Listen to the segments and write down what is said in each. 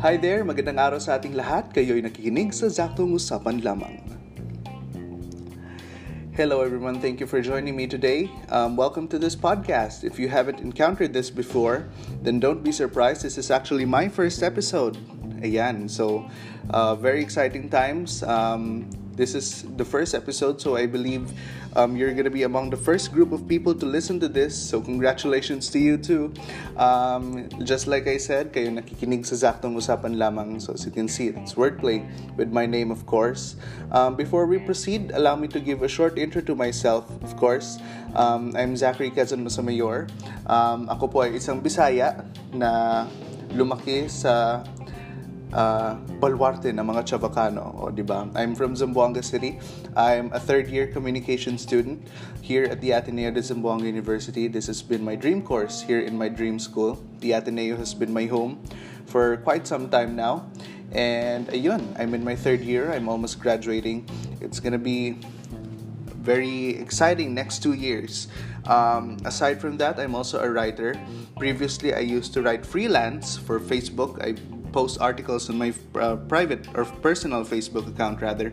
Hi there, magandang araw sa ating lahat. Kayo'y nakikinig sa Zaktong Usapan lamang. Hello everyone, thank you for joining me today. Um, welcome to this podcast. If you haven't encountered this before, then don't be surprised. This is actually my first episode. Ayan, so uh, very exciting times. Um, this is the first episode, so I believe um, you're going to be among the first group of people to listen to this. So, congratulations to you too. Um, just like I said, kayo nakikinig sa Zaktong Usapan lamang. So, as you can see, it's wordplay with my name, of course. Um, before we proceed, allow me to give a short intro to myself, of course. Um, I'm Zachary Quezon Masamayor. Um, ako po ay isang Bisaya na lumaki sa uh, ng mga Chavacano, o di ba? I'm from Zamboanga City. I'm a third year communication student here at the Ateneo de Zamboanga University. This has been my dream course here in my dream school. The Ateneo has been my home for quite some time now. And ayun, I'm in my third year. I'm almost graduating. It's gonna be very exciting next two years. Um, aside from that, I'm also a writer. Previously, I used to write freelance for Facebook. I post articles on my uh, private or personal Facebook account rather.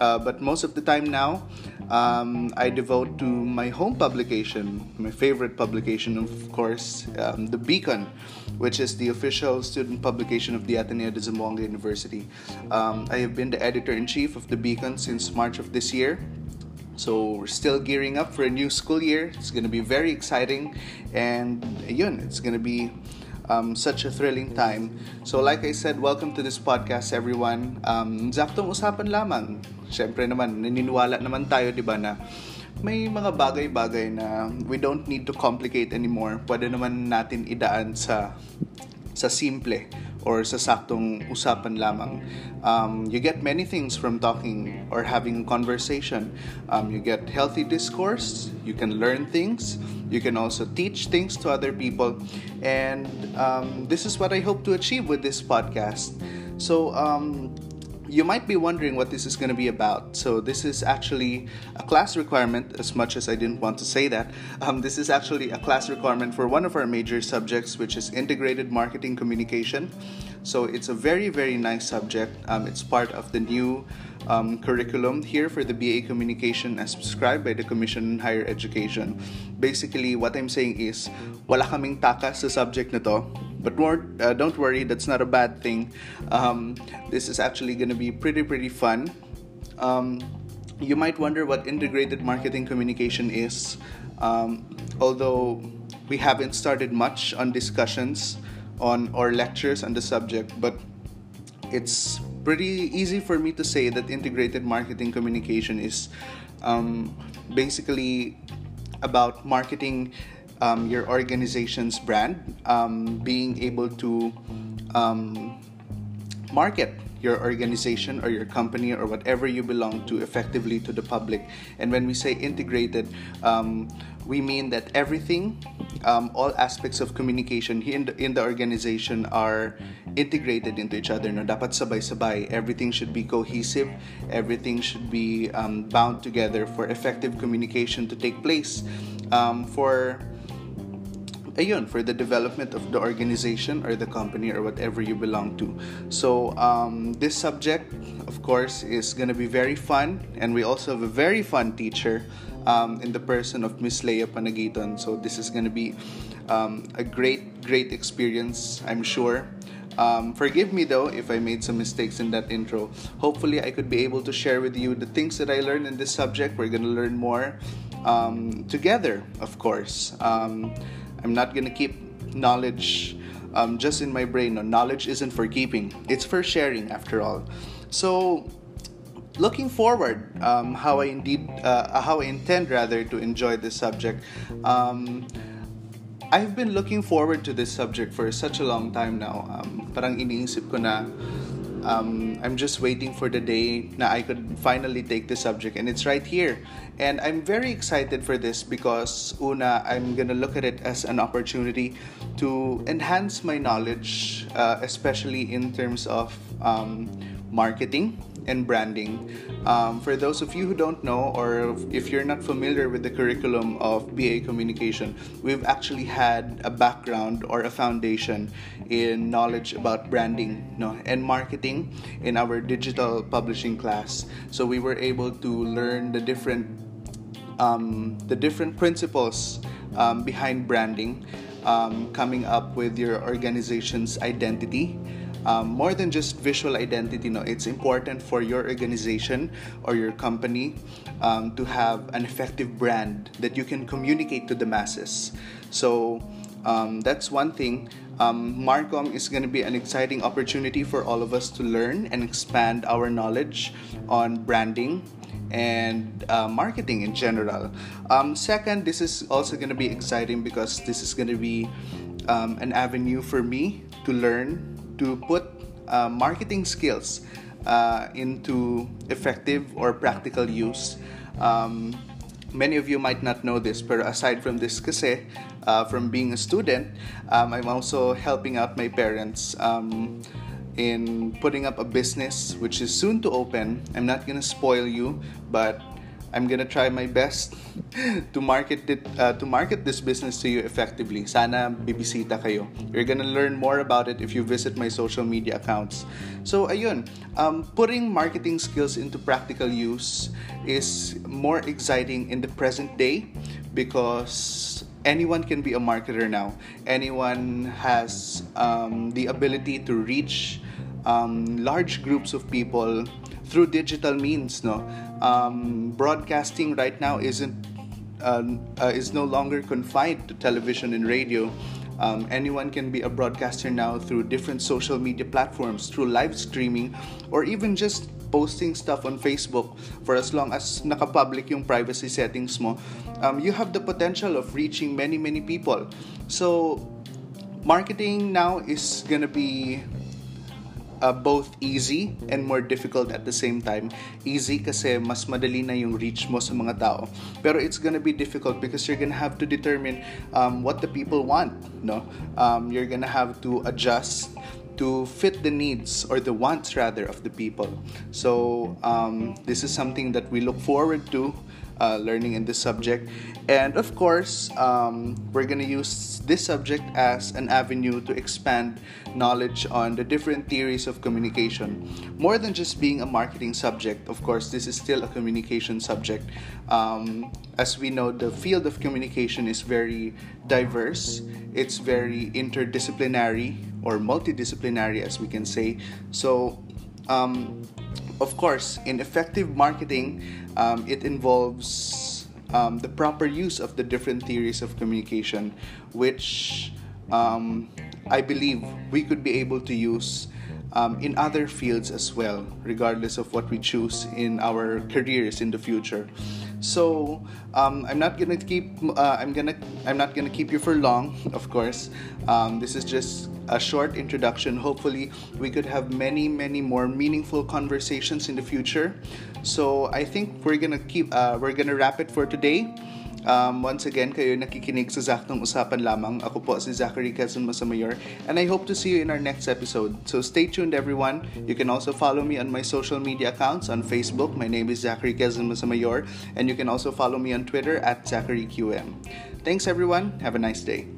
Uh, but most of the time now, um, I devote to my home publication, my favorite publication, of course, um, The Beacon, which is the official student publication of the Ateneo de Zamboanga University. Um, I have been the editor in chief of The Beacon since March of this year. So we're still gearing up for a new school year. It's going to be very exciting, and yun, it's going to be um, such a thrilling time. So like I said, welcome to this podcast everyone. Um, zaktong usapan lamang. Siyempre naman, naniniwala naman tayo, di ba, na may mga bagay-bagay na we don't need to complicate anymore. Pwede naman natin idaan sa sa simple or sa saktong usapan lamang. Um, you get many things from talking or having conversation. Um, you get healthy discourse, you can learn things, you can also teach things to other people. And um, this is what I hope to achieve with this podcast. So, um, you might be wondering what this is going to be about. So, this is actually a class requirement, as much as I didn't want to say that. Um, this is actually a class requirement for one of our major subjects, which is integrated marketing communication. So, it's a very, very nice subject. Um, it's part of the new um, curriculum here for the BA Communication as prescribed by the Commission on Higher Education. Basically, what I'm saying is, wala kaming taka sa subject na to but uh, don't worry, that's not a bad thing. Um, this is actually going to be pretty, pretty fun. Um, you might wonder what integrated marketing communication is, um, although we haven't started much on discussions on or lectures on the subject, but it's pretty easy for me to say that integrated marketing communication is um, basically about marketing um, your organization's brand, um, being able to um, market your organization or your company or whatever you belong to effectively to the public. And when we say integrated, um, we mean that everything, um, all aspects of communication in the, in the organization are integrated into each other. No, dapat sabay-sabay. Everything should be cohesive. Everything should be um, bound together for effective communication to take place. Um, for ayun, for the development of the organization or the company or whatever you belong to. So, um, this subject, of course, is going to be very fun, and we also have a very fun teacher um, in the person of Miss Leia Panagiton. So, this is going to be um, a great, great experience, I'm sure. Um, forgive me though if I made some mistakes in that intro. Hopefully, I could be able to share with you the things that I learned in this subject. We're to learn more um, together, of course. Um, I'm not gonna keep knowledge um, just in my brain. No, knowledge isn't for keeping; it's for sharing, after all. So, looking forward, um, how I indeed, uh, how I intend rather to enjoy this subject. Um, I've been looking forward to this subject for such a long time now. Um, parang iniisip ko na um, I'm just waiting for the day that I could finally take the subject, and it's right here. And I'm very excited for this because, una, I'm gonna look at it as an opportunity to enhance my knowledge, uh, especially in terms of um, marketing and branding. Um, for those of you who don't know, or if you're not familiar with the curriculum of BA Communication, we've actually had a background or a foundation in knowledge about branding no, and marketing in our digital publishing class. So we were able to learn the different um, the different principles um, behind branding, um, coming up with your organization's identity um, more than just visual identity no it's important for your organization or your company um, to have an effective brand that you can communicate to the masses so um, that's one thing um, Marcom is going to be an exciting opportunity for all of us to learn and expand our knowledge on branding and uh, marketing in general. Um, second, this is also going to be exciting because this is going to be um, an avenue for me to learn to put uh, marketing skills uh, into effective or practical use. Um, many of you might not know this, but aside from this kasi, uh, from being a student, um, I'm also helping out my parents um, in putting up a business which is soon to open. I'm not gonna spoil you, but I'm gonna try my best to market it uh, to market this business to you effectively. Sana bibisita kayo. You're gonna learn more about it if you visit my social media accounts. So ayun, um, putting marketing skills into practical use is more exciting in the present day because anyone can be a marketer now. Anyone has um, the ability to reach um, large groups of people through digital means. No, um, broadcasting right now isn't uh, uh, is no longer confined to television and radio. Um, anyone can be a broadcaster now through different social media platforms, through live streaming, or even just posting stuff on Facebook for as long as naka-public yung privacy settings mo. Um, you have the potential of reaching many, many people. So, marketing now is gonna be uh, both easy and more difficult at the same time. Easy kasi mas madali na yung reach mo sa mga tao. Pero it's gonna be difficult because you're gonna have to determine um, what the people want. No, um, you're gonna have to adjust to fit the needs or the wants rather of the people. So um, this is something that we look forward to uh, learning in this subject. And of course, um, we're going to use this subject as an avenue to expand knowledge on the different theories of communication. More than just being a marketing subject, of course, this is still a communication subject. Um, as we know, the field of communication is very diverse, it's very interdisciplinary or multidisciplinary, as we can say. So, um, of course, in effective marketing, um, it involves um, the proper use of the different theories of communication, which um, I believe we could be able to use um, in other fields as well, regardless of what we choose in our careers in the future. So um, I'm not gonna keep. Uh, I'm gonna. I'm not gonna keep you for long. Of course, um, this is just a short introduction. Hopefully, we could have many, many more meaningful conversations in the future. So I think we're gonna keep. Uh, we're gonna wrap it for today. Um, once again, kayo nakikinig sa Zaktong Usapan lamang. Ako po si Zacharee Quezon Masamayor and I hope to see you in our next episode. So stay tuned everyone. You can also follow me on my social media accounts on Facebook. My name is Zacharee Quezon Masamayor and you can also follow me on Twitter at ZacharyQM. Thanks everyone. Have a nice day.